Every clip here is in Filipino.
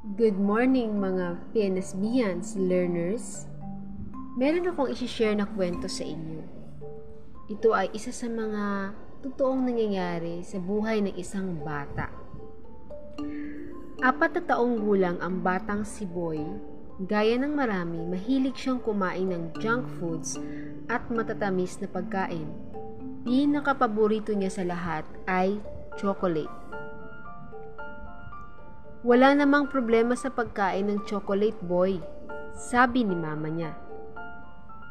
Good morning mga PNSBians learners. Meron akong isi-share na kwento sa inyo. Ito ay isa sa mga totoong nangyayari sa buhay ng isang bata. Apat na taong gulang ang batang si Boy. Gaya ng marami, mahilig siyang kumain ng junk foods at matatamis na pagkain. Pinakapaborito niya sa lahat ay chocolate. Wala namang problema sa pagkain ng chocolate boy, sabi ni mama niya.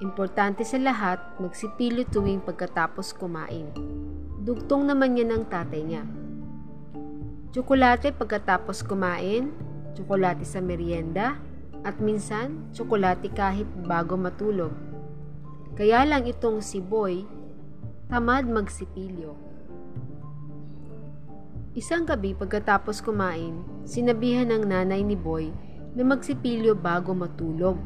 Importante sa lahat, magsipilo tuwing pagkatapos kumain. Dugtong naman niya ng tatay niya. Tsokolate pagkatapos kumain, tsokolate sa merienda, at minsan, tsokolate kahit bago matulog. Kaya lang itong si Boy, tamad magsipilyo. Isang gabi pagkatapos kumain, sinabihan ng nanay ni Boy na magsipilyo bago matulog.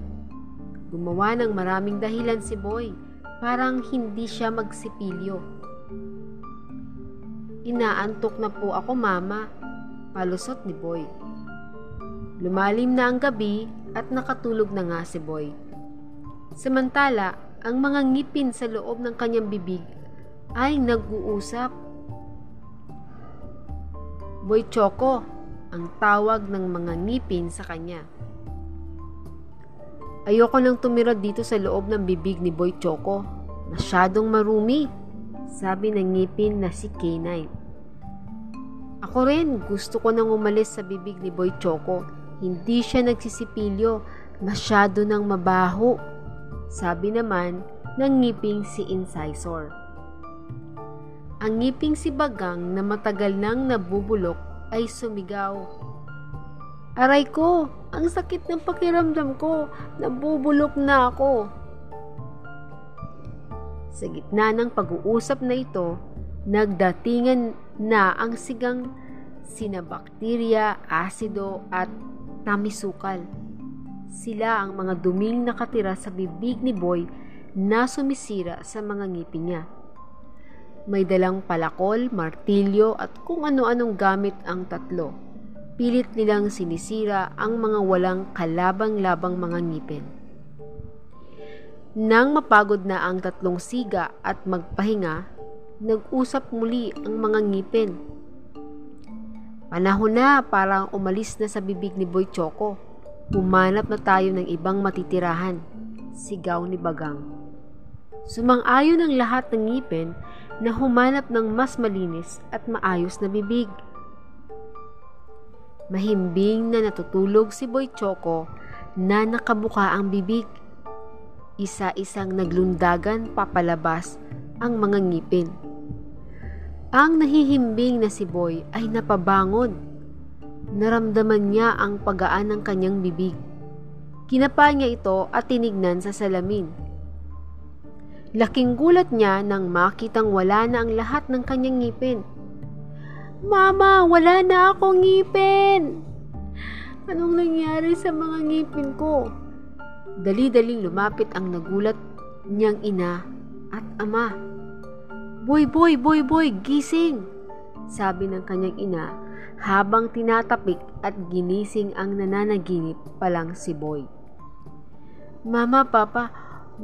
Gumawa ng maraming dahilan si Boy, parang hindi siya magsipilyo. Inaantok na po ako mama, palusot ni Boy. Lumalim na ang gabi at nakatulog na nga si Boy. Samantala, ang mga ngipin sa loob ng kanyang bibig ay nag-uusap Boy Choco, ang tawag ng mga ngipin sa kanya. Ayoko nang tumira dito sa loob ng bibig ni Boy Choco. Masyadong marumi, sabi ng ngipin na si K9. Ako rin, gusto ko nang umalis sa bibig ni Boy Choco. Hindi siya nagsisipilyo, masyado nang mabaho. Sabi naman ng ngiping si Incisor. Ang ngiping si Bagang na matagal nang nabubulok ay sumigaw. Aray ko, ang sakit ng pakiramdam ko, nabubulok na ako. Sa gitna ng pag-uusap na ito, nagdatingan na ang sigang sinabakterya, asido at tamisukal. Sila ang mga duming nakatira sa bibig ni Boy na sumisira sa mga ngipin niya. May dalang palakol, martilyo at kung ano-anong gamit ang tatlo. Pilit nilang sinisira ang mga walang kalabang-labang mga ngipin. Nang mapagod na ang tatlong siga at magpahinga, nag-usap muli ang mga ngipin. Panahon na para umalis na sa bibig ni Boy Choco. Humanap na tayo ng ibang matitirahan. Sigaw ni Bagang. Sumang-ayon ang lahat ng ngipin na humanap ng mas malinis at maayos na bibig. Mahimbing na natutulog si Boy Choco na nakabuka ang bibig. Isa-isang naglundagan papalabas ang mga ngipin. Ang nahihimbing na si Boy ay napabangon. Naramdaman niya ang pagaan ng kanyang bibig. Kinapa niya ito at tinignan sa salamin Laking gulat niya nang makitang wala na ang lahat ng kanyang ngipin. Mama, wala na akong ngipin! Anong nangyari sa mga ngipin ko? Dali-daling lumapit ang nagulat niyang ina at ama. Boy, boy, boy, boy, gising! Sabi ng kanyang ina habang tinatapik at ginising ang nananaginip pa lang si Boy. Mama, Papa,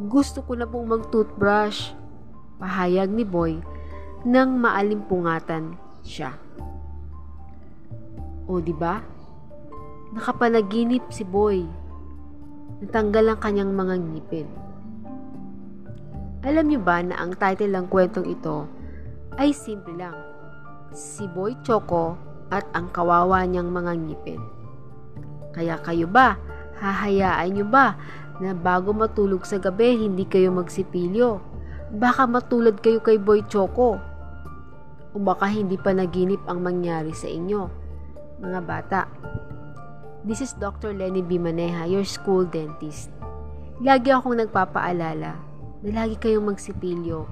gusto ko na pong mag-toothbrush. Pahayag ni Boy nang maalimpungatan siya. O di ba? Nakapanaginip si Boy. Natanggal ang kanyang mga ngipin. Alam niyo ba na ang title ng kwentong ito ay simple lang. Si Boy Choco at ang kawawa niyang mga ngipin. Kaya kayo ba, hahayaan niyo ba na bago matulog sa gabi hindi kayo magsipilyo. Baka matulad kayo kay Boy Choco. O baka hindi pa naginip ang mangyari sa inyo, mga bata. This is Dr. Lenny Bimaneha, your school dentist. Lagi akong nagpapaalala na lagi kayong magsipilyo.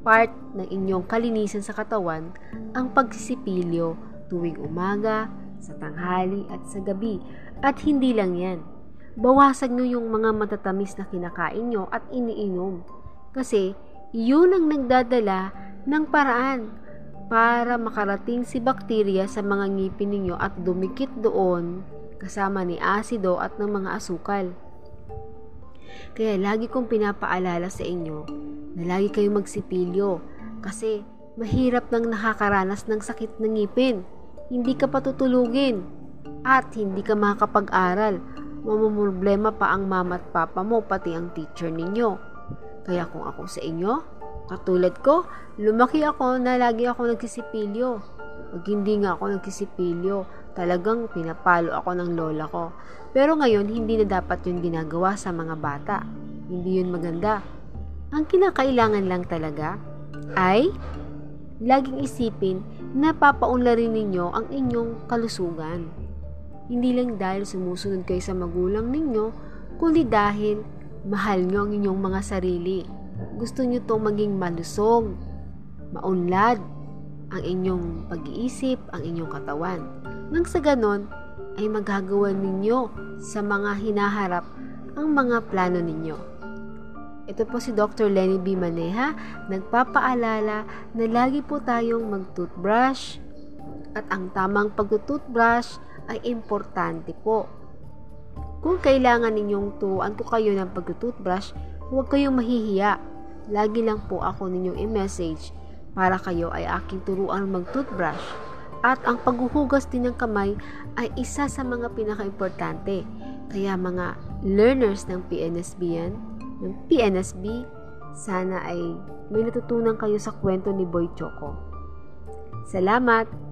Part ng inyong kalinisan sa katawan ang pagsisipilyo tuwing umaga, sa tanghali at sa gabi. At hindi lang yan bawasan nyo yung mga matatamis na kinakain nyo at iniinom. Kasi, yun ang nagdadala ng paraan para makarating si bakterya sa mga ngipin ninyo at dumikit doon kasama ni asido at ng mga asukal. Kaya lagi kong pinapaalala sa inyo na lagi kayong magsipilyo kasi mahirap nang nakakaranas ng sakit ng ngipin. Hindi ka patutulugin at hindi ka makakapag-aral. Mamumroblema pa ang mama at papa mo pati ang teacher ninyo. Kaya kung ako sa inyo, katulad ko, lumaki ako na lagi ako nagsisipilyo. Pag hindi nga ako nagsisipilyo, talagang pinapalo ako ng lola ko. Pero ngayon, hindi na dapat yun ginagawa sa mga bata. Hindi yun maganda. Ang kinakailangan lang talaga ay laging isipin na papaunlarin ninyo ang inyong kalusugan. Hindi lang dahil sumusunod kayo sa magulang ninyo, kundi dahil mahal nyo ang inyong mga sarili. Gusto nyo itong maging malusog, maunlad, ang inyong pag-iisip, ang inyong katawan. Nang sa ganon, ay magagawa ninyo sa mga hinaharap ang mga plano ninyo. Ito po si Dr. Lenny B. Maneha, nagpapaalala na lagi po tayong mag-toothbrush at ang tamang pag-toothbrush ay importante po. Kung kailangan ninyong turuan ko kayo ng pag-toothbrush, huwag kayong mahihiya. Lagi lang po ako ninyong i-message para kayo ay aking turuan mag-toothbrush at ang paghuhugas din ng kamay ay isa sa mga pinaka-importante. Kaya mga learners ng PNSB yan, ng PNSB, sana ay may natutunan kayo sa kwento ni Boy Choco. Salamat!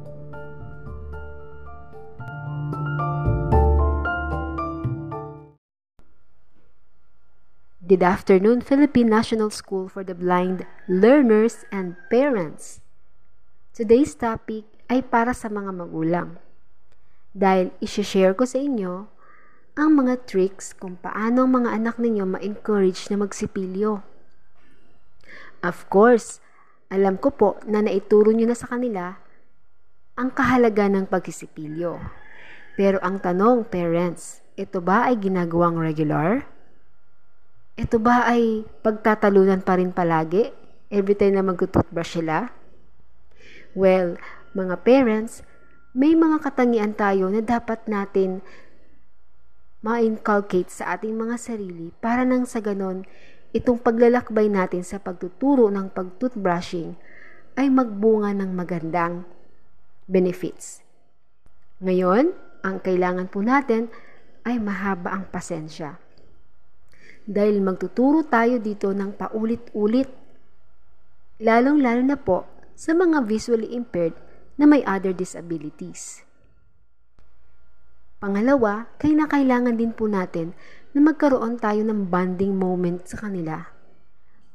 Good afternoon, Philippine National School for the Blind Learners and Parents. Today's topic ay para sa mga magulang. Dahil isi-share ko sa inyo ang mga tricks kung paano ang mga anak ninyo ma-encourage na magsipilyo. Of course, alam ko po na naituro nyo na sa kanila ang kahalaga ng pagsisipilyo. Pero ang tanong, parents, ito ba ay ginagawang regular? Ito ba ay pagtatalunan pa rin palagi? Every time na mag-toothbrush sila? Well, mga parents, may mga katangian tayo na dapat natin ma-inculcate sa ating mga sarili para nang sa ganon, itong paglalakbay natin sa pagtuturo ng pagtoothbrushing ay magbunga ng magandang benefits. Ngayon, ang kailangan po natin ay mahaba ang pasensya. Dahil magtuturo tayo dito ng paulit-ulit, lalong-lalo na po sa mga visually impaired na may other disabilities. Pangalawa, kailangan din po natin na magkaroon tayo ng bonding moment sa kanila.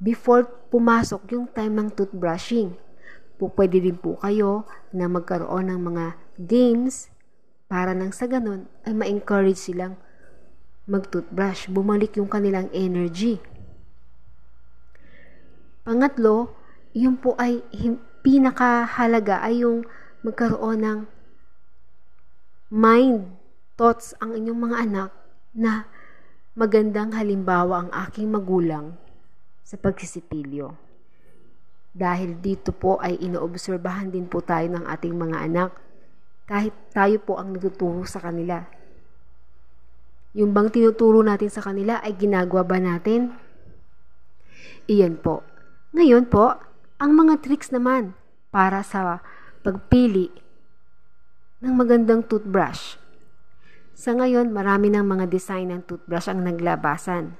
Before pumasok yung time ng toothbrushing, po pwede din po kayo na magkaroon ng mga games para nang sa ganun ay ma-encourage silang mag-toothbrush, bumalik yung kanilang energy. Pangatlo, yun po ay pinakahalaga ay yung magkaroon ng mind, thoughts ang inyong mga anak na magandang halimbawa ang aking magulang sa pagsisipilyo. Dahil dito po ay inoobserbahan din po tayo ng ating mga anak kahit tayo po ang nagtuturo sa kanila. Yung bang tinuturo natin sa kanila ay ginagawa ba natin? Iyan po. Ngayon po, ang mga tricks naman para sa pagpili ng magandang toothbrush. Sa ngayon, marami ng mga design ng toothbrush ang naglabasan.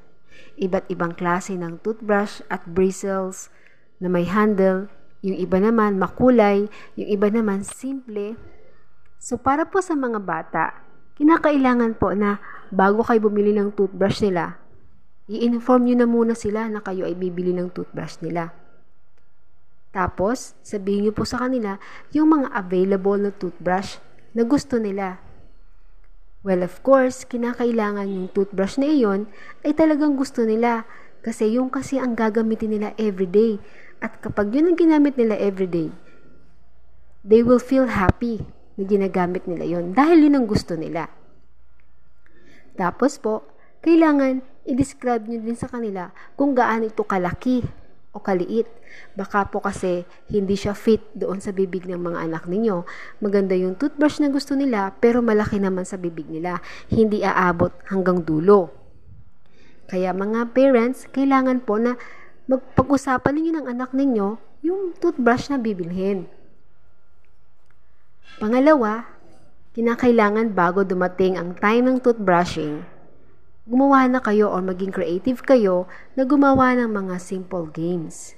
Iba't ibang klase ng toothbrush at bristles na may handle, yung iba naman makulay, yung iba naman simple. So para po sa mga bata, kinakailangan po na bago kayo bumili ng toothbrush nila, i-inform nyo na muna sila na kayo ay bibili ng toothbrush nila. Tapos, sabihin niyo po sa kanila yung mga available na toothbrush na gusto nila. Well, of course, kinakailangan yung toothbrush na iyon ay talagang gusto nila kasi yung kasi ang gagamitin nila everyday. At kapag yun ang ginamit nila everyday, they will feel happy na ginagamit nila yon dahil yun ang gusto nila. Tapos po, kailangan i-describe nyo din sa kanila kung gaano ito kalaki o kaliit. Baka po kasi hindi siya fit doon sa bibig ng mga anak ninyo. Maganda yung toothbrush na gusto nila pero malaki naman sa bibig nila. Hindi aabot hanggang dulo. Kaya mga parents, kailangan po na magpag-usapan ninyo ng anak ninyo yung toothbrush na bibilhin. Pangalawa, kinakailangan bago dumating ang time ng toothbrushing, gumawa na kayo or maging creative kayo na gumawa ng mga simple games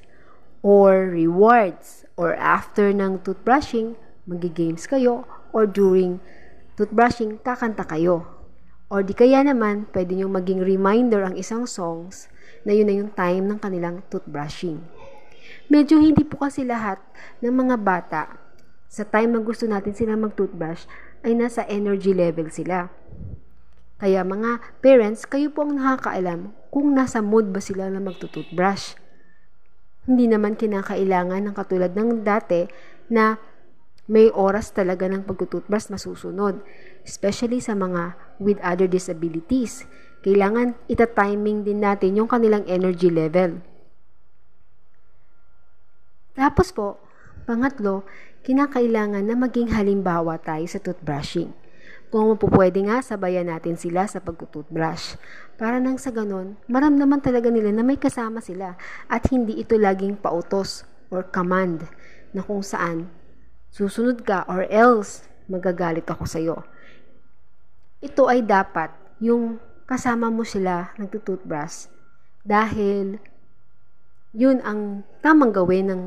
or rewards or after ng toothbrushing, magi-games kayo or during toothbrushing, kakanta kayo. Or di kaya naman, pwede nyo maging reminder ang isang songs na yun na yung time ng kanilang toothbrushing. Medyo hindi po kasi lahat ng mga bata sa time na gusto natin sila mag-toothbrush ay nasa energy level sila. Kaya mga parents, kayo po ang nakakaalam kung nasa mood ba sila na magtututbrush. Hindi naman kinakailangan ng katulad ng dati na may oras talaga ng pagtututbrush masusunod. Especially sa mga with other disabilities. Kailangan ita-timing din natin yung kanilang energy level. Tapos po, pangatlo, kinakailangan na maging halimbawa tayo sa toothbrushing. Kung po pwede nga, sabayan natin sila sa pagtututbrush. Para nang sa ganon, maramdaman talaga nila na may kasama sila at hindi ito laging pautos or command na kung saan susunod ka or else magagalit ako sa iyo. Ito ay dapat yung kasama mo sila nagtututbrush dahil yun ang tamang gawin ng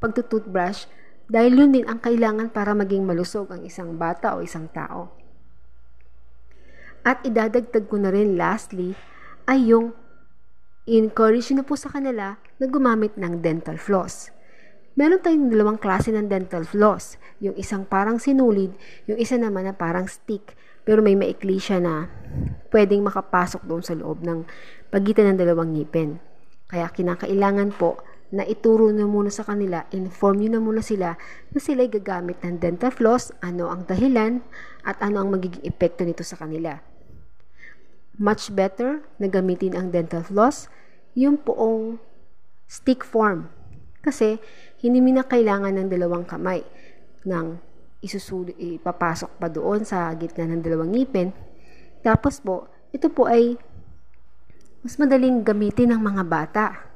pagtututbrush dahil yun din ang kailangan para maging malusog ang isang bata o isang tao. At idadagdag ko na rin lastly ay yung encourage na po sa kanila na gumamit ng dental floss. Meron tayong dalawang klase ng dental floss. Yung isang parang sinulid, yung isa naman na parang stick. Pero may maikli siya na pwedeng makapasok doon sa loob ng pagitan ng dalawang ngipin. Kaya kinakailangan po na ituro na muna sa kanila, inform nyo na muna sila na sila ay gagamit ng dental floss, ano ang dahilan, at ano ang magiging epekto nito sa kanila. Much better na gamitin ang dental floss yung poong stick form. Kasi hindi mo na kailangan ng dalawang kamay nang isusuli, ipapasok pa doon sa gitna ng dalawang ngipin. Tapos po, ito po ay mas madaling gamitin ng mga bata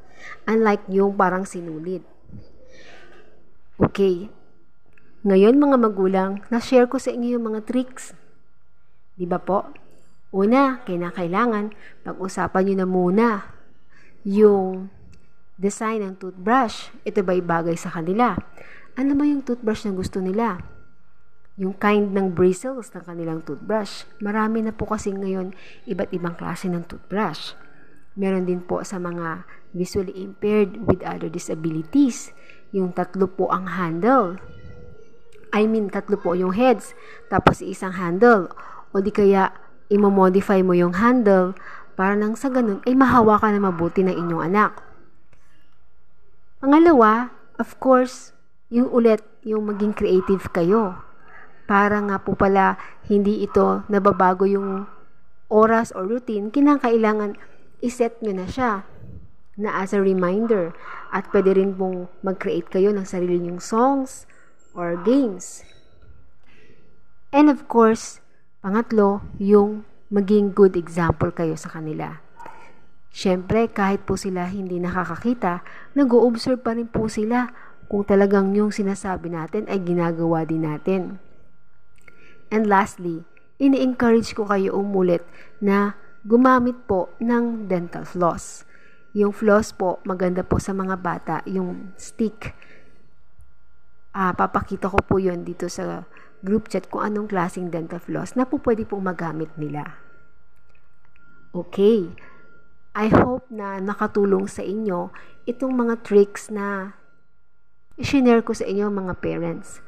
Unlike yung parang sinulid. Okay. Ngayon mga magulang, na-share ko sa inyo yung mga tricks. Di ba po? Una, kinakailangan, pag-usapan nyo na muna yung design ng toothbrush. Ito ba'y bagay sa kanila? Ano ba yung toothbrush na gusto nila? Yung kind ng bristles ng kanilang toothbrush. Marami na po kasi ngayon iba't ibang klase ng toothbrush. Meron din po sa mga visually impaired with other disabilities. Yung tatlo po ang handle. I mean, tatlo po yung heads. Tapos isang handle. O di kaya, imomodify mo yung handle para nang sa ganun ay mahawakan na mabuti ng inyong anak. Pangalawa, of course, yung ulit, yung maging creative kayo. Para nga po pala hindi ito nababago yung oras or routine, kinakailangan iset nyo na siya na as a reminder at pwede rin pong mag-create kayo ng sarili nyong songs or games. And of course, pangatlo, yung maging good example kayo sa kanila. Siyempre, kahit po sila hindi nakakakita, nag-o-observe pa rin po sila kung talagang yung sinasabi natin ay ginagawa din natin. And lastly, ini-encourage ko kayo umulit na gumamit po ng dental floss. Yung floss po, maganda po sa mga bata, yung stick. Ah, papakita ko po yon dito sa group chat kung anong klaseng dental floss na po pwede pong magamit nila. Okay. I hope na nakatulong sa inyo itong mga tricks na i-share ko sa inyo mga parents.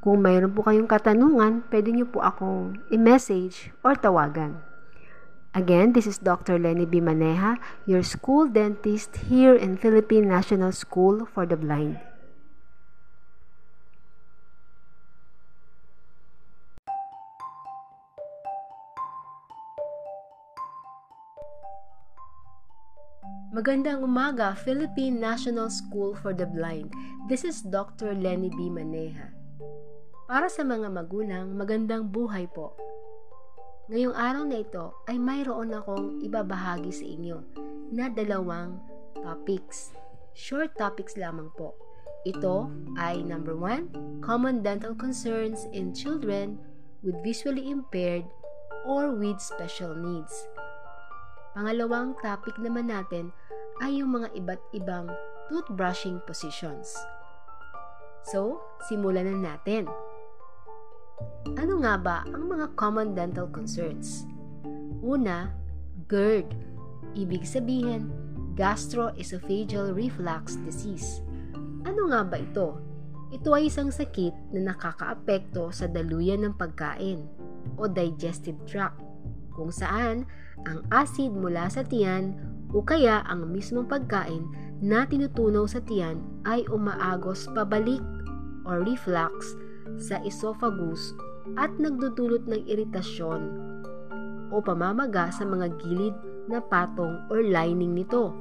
Kung mayroon po kayong katanungan, pwede niyo po akong i-message or tawagan. Again, this is Dr. Lenny Bimaneha, your school dentist here in Philippine National School for the Blind. Magandang umaga, Philippine National School for the Blind. This is Dr. Lenny B. Maneha. Para sa mga magulang, magandang buhay po. Ngayong araw na ito ay mayroon akong ibabahagi sa inyo na dalawang topics. Short topics lamang po. Ito ay number one, common dental concerns in children with visually impaired or with special needs. Pangalawang topic naman natin ay yung mga iba't ibang toothbrushing positions. So, simulan na natin. Ano nga ba ang mga common dental concerns? Una, GERD. Ibig sabihin, gastroesophageal reflux disease. Ano nga ba ito? Ito ay isang sakit na nakakaapekto sa daluyan ng pagkain o digestive tract kung saan ang acid mula sa tiyan o kaya ang mismong pagkain na tinutunaw sa tiyan ay umaagos pabalik or reflux sa esophagus at nagdudulot ng iritasyon o pamamaga sa mga gilid na patong or lining nito.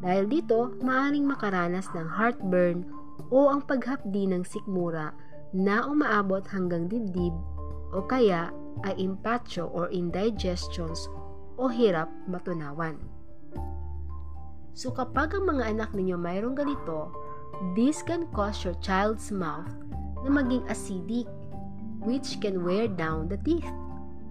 Dahil dito, maaring makaranas ng heartburn o ang paghapdi ng sikmura na umaabot hanggang dibdib o kaya ay impatcho or indigestions o hirap matunawan. So kapag ang mga anak ninyo mayroong ganito, this can cause your child's mouth na maging acidic which can wear down the teeth.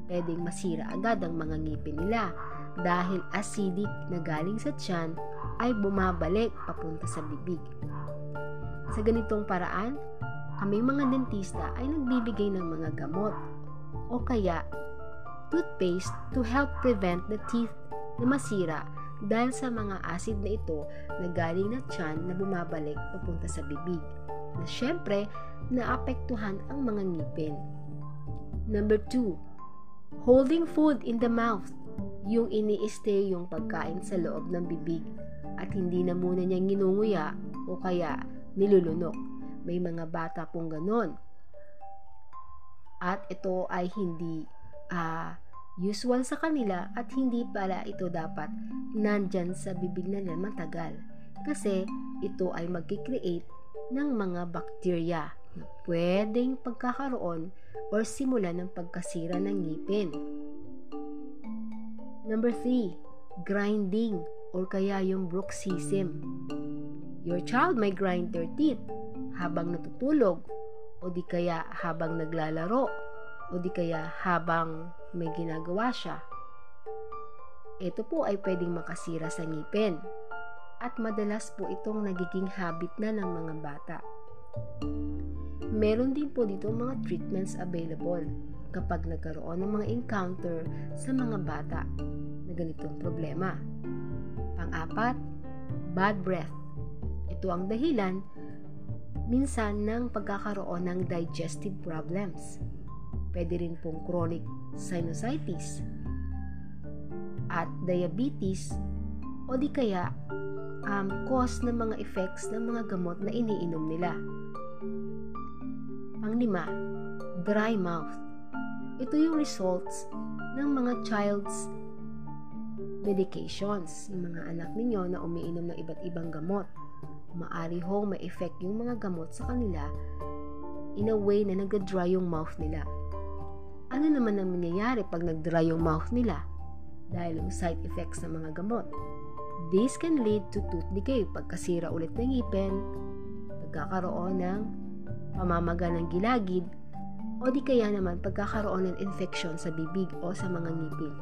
Pwedeng masira agad ang mga ngipin nila dahil acidic na galing sa tiyan ay bumabalik papunta sa bibig. Sa ganitong paraan, kami mga dentista ay nagbibigay ng mga gamot o kaya toothpaste to help prevent the teeth na masira dahil sa mga acid na ito na galing na tiyan na bumabalik papunta sa bibig syempre naapektuhan ang mga ngipin. Number 2, holding food in the mouth. Yung ini-stay yung pagkain sa loob ng bibig at hindi na muna niya nginunguya o kaya nilulunok. May mga bata pong ganon. At ito ay hindi uh, usual sa kanila at hindi pala ito dapat nandyan sa bibig nila matagal kasi ito ay magkikreate ng mga bakterya na pwedeng pagkakaroon or simula ng pagkasira ng ngipin. Number 3, grinding or kaya yung bruxism. Your child may grind their teeth habang natutulog o di kaya habang naglalaro o di kaya habang may ginagawa siya. Ito po ay pwedeng makasira sa ngipin at madalas po itong nagiging habit na ng mga bata. Meron din po dito mga treatments available kapag nagkaroon ng mga encounter sa mga bata na ganitong problema. Pang-apat, bad breath. Ito ang dahilan minsan ng pagkakaroon ng digestive problems Pwede rin pong chronic sinusitis at diabetes o di kaya um, cause ng mga effects ng mga gamot na iniinom nila. Panglima, dry mouth. Ito yung results ng mga child's medications, yung mga anak ninyo na umiinom ng iba't ibang gamot. Maari hong may effect yung mga gamot sa kanila in a way na nag-dry yung mouth nila. Ano naman ang mangyayari pag nag-dry yung mouth nila? Dahil yung side effects ng mga gamot. This can lead to tooth decay, pagkasira ulit ng ngipin, pagkakaroon ng pamamaga ng gilagid, o di kaya naman pagkakaroon ng infection sa bibig o sa mga ngipin.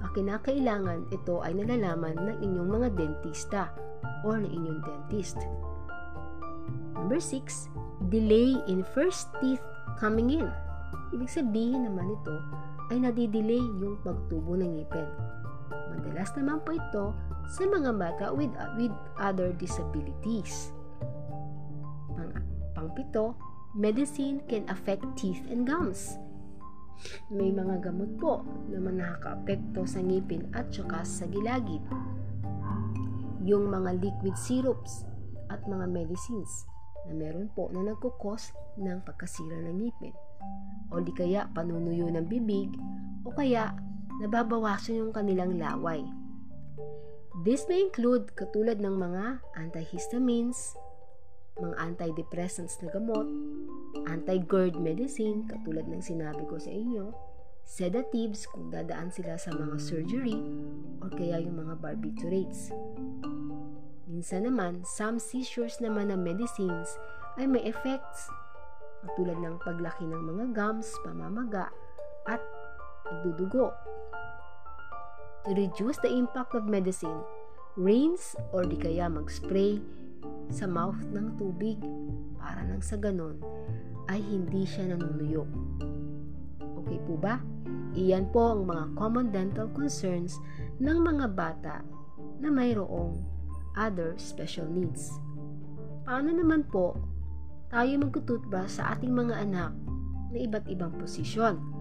Kakinakailangan ito ay nalalaman ng inyong mga dentista or ng inyong dentist. Number 6, delay in first teeth coming in. Ibig sabihin naman ito ay nadidelay yung pagtubo ng ngipin. Madalas naman po ito sa mga bata with, uh, with other disabilities. Pang, pangpito, medicine can affect teeth and gums. May mga gamot po na nakaka-apekto sa ngipin at saka sa gilagid. Yung mga liquid syrups at mga medicines na meron po na nagkukos ng pagkasira ng ngipin o di kaya panunuyo ng bibig o kaya nababawasan yung kanilang laway. This may include katulad ng mga antihistamines, mga antidepressants na gamot, anti-GERD medicine katulad ng sinabi ko sa inyo, sedatives kung dadaan sila sa mga surgery or kaya yung mga barbiturates. Minsan naman, some seizures naman na medicines ay may effects katulad ng paglaki ng mga gums, pamamaga, at nagdudugo. To reduce the impact of medicine, rinse or di kaya mag-spray sa mouth ng tubig para nang sa ganon ay hindi siya nanunuyok. Okay po ba? Iyan po ang mga common dental concerns ng mga bata na mayroong other special needs. Paano naman po tayo magtututbrush sa ating mga anak na iba't ibang posisyon?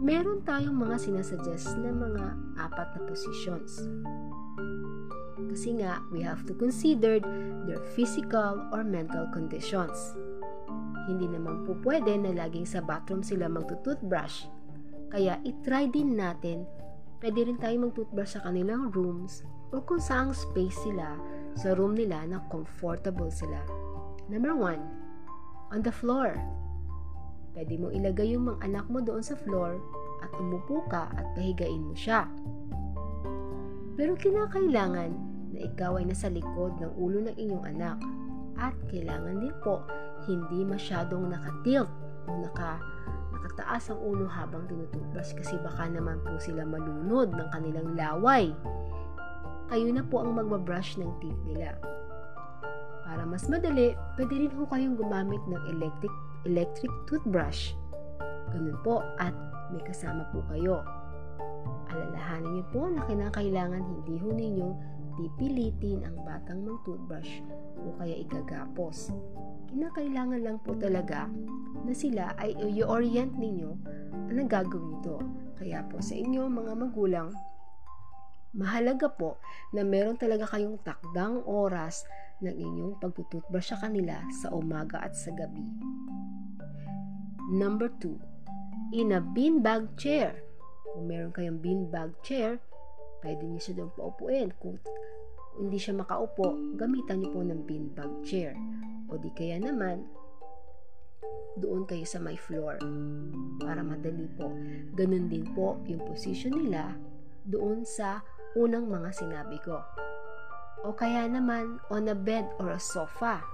Meron tayong mga sinasuggest na mga apat na positions. Kasi nga, we have to consider their physical or mental conditions. Hindi naman po pwede na laging sa bathroom sila magtututbrush. Kaya itry din natin, pwede rin tayo magtutbrush sa kanilang rooms o kung saang space sila sa room nila na comfortable sila. Number one, on the floor. Pwede mo ilagay yung mga anak mo doon sa floor at umupo ka at pahigain mo siya. Pero kinakailangan na ikaw ay nasa likod ng ulo ng inyong anak at kailangan din po hindi masyadong nakatilt o naka, nakataas ang ulo habang tinutubas kasi baka naman po sila malunod ng kanilang laway. Kayo na po ang magbabrush ng teeth nila. Para mas madali, pwede rin po kayong gumamit ng electric, electric toothbrush. Ganun po at may kasama po kayo. Alalahanin niyo po na kinakailangan hindi ho ninyo pipilitin ang batang mag-toothbrush o kaya igagapos. Kinakailangan lang po talaga na sila ay i-orient ninyo ang gagawin ito. Kaya po sa inyo mga magulang, mahalaga po na meron talaga kayong takdang oras ng inyong pagtututbrush sa kanila sa umaga at sa gabi. Number 2, in a beanbag chair. Kung meron kayong beanbag chair, pwede niyo siya doon paupuin. Kung hindi siya makaupo, gamitan niyo po ng beanbag chair. O di kaya naman, doon kayo sa my floor para madali po. Ganun din po yung position nila doon sa unang mga sinabi ko. O kaya naman on a bed or a sofa.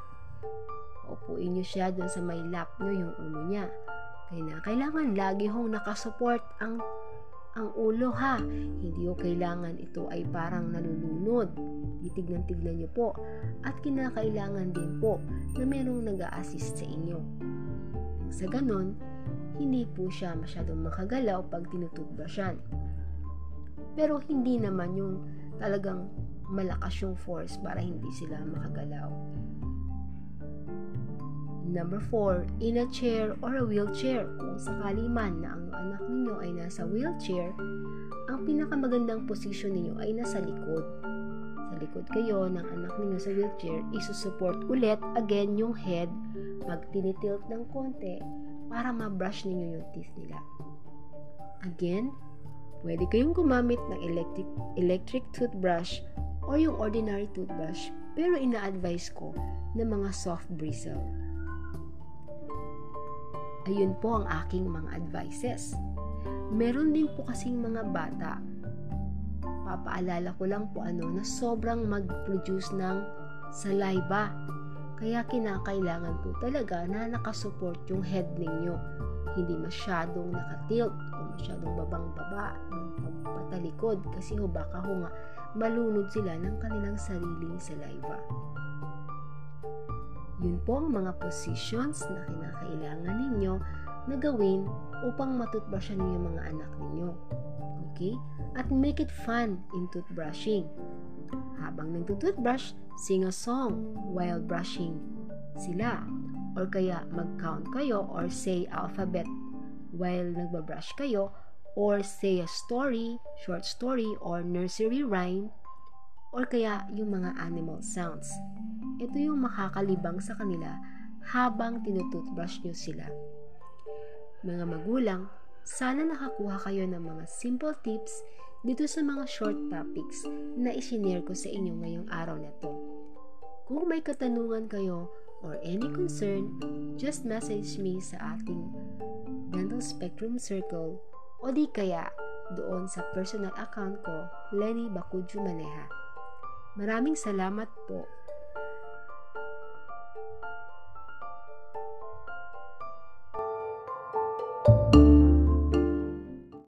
Upuin niyo siya doon sa may lap niyo yung ulo niya. Kaya kailangan lagi hong nakasupport ang ang ulo ha. Hindi ko kailangan ito ay parang nalulunod. Titignan-tignan niyo po. At kinakailangan din po na merong nag assist sa inyo. Sa ganon, hindi po siya masyadong makagalaw pag tinutubasyan. Pero hindi naman yung talagang malakas yung force para hindi sila makagalaw. Number 4, in a chair or a wheelchair. Kung sakali man na ang anak ninyo ay nasa wheelchair, ang pinakamagandang posisyon ninyo ay nasa likod. Sa likod kayo ng anak ninyo sa wheelchair, isusupport ulit again yung head pag tinitilt ng konti para ma-brush ninyo yung teeth nila. Again, pwede kayong gumamit ng electric, electric toothbrush or yung ordinary toothbrush pero ina-advise ko na mga soft bristle. Ayun po ang aking mga advices. Meron din po kasing mga bata, papaalala ko lang po ano, na sobrang mag-produce ng saliva. Kaya kinakailangan po talaga na nakasupport yung head ninyo. Hindi masyadong nakatilt o masyadong babang-baba ng patalikod kasi ho baka ho nga malunod sila ng kanilang sariling saliva. Yun po ang mga positions na kinakailangan ninyo na gawin upang matutbrushan ninyo mga anak ninyo. Okay? At make it fun in toothbrushing. Habang nagtutoothbrush, sing a song while brushing sila. Or kaya mag-count kayo or say alphabet while nagbabrush kayo or say a story, short story, or nursery rhyme, or kaya yung mga animal sounds. Ito yung makakalibang sa kanila habang tinututbrush nyo sila. Mga magulang, sana nakakuha kayo ng mga simple tips dito sa mga short topics na isinare ko sa inyo ngayong araw na to. Kung may katanungan kayo or any concern, just message me sa ating Dental Spectrum Circle o di kaya doon sa personal account ko, Lenny Bakudju Maleha. Maraming salamat po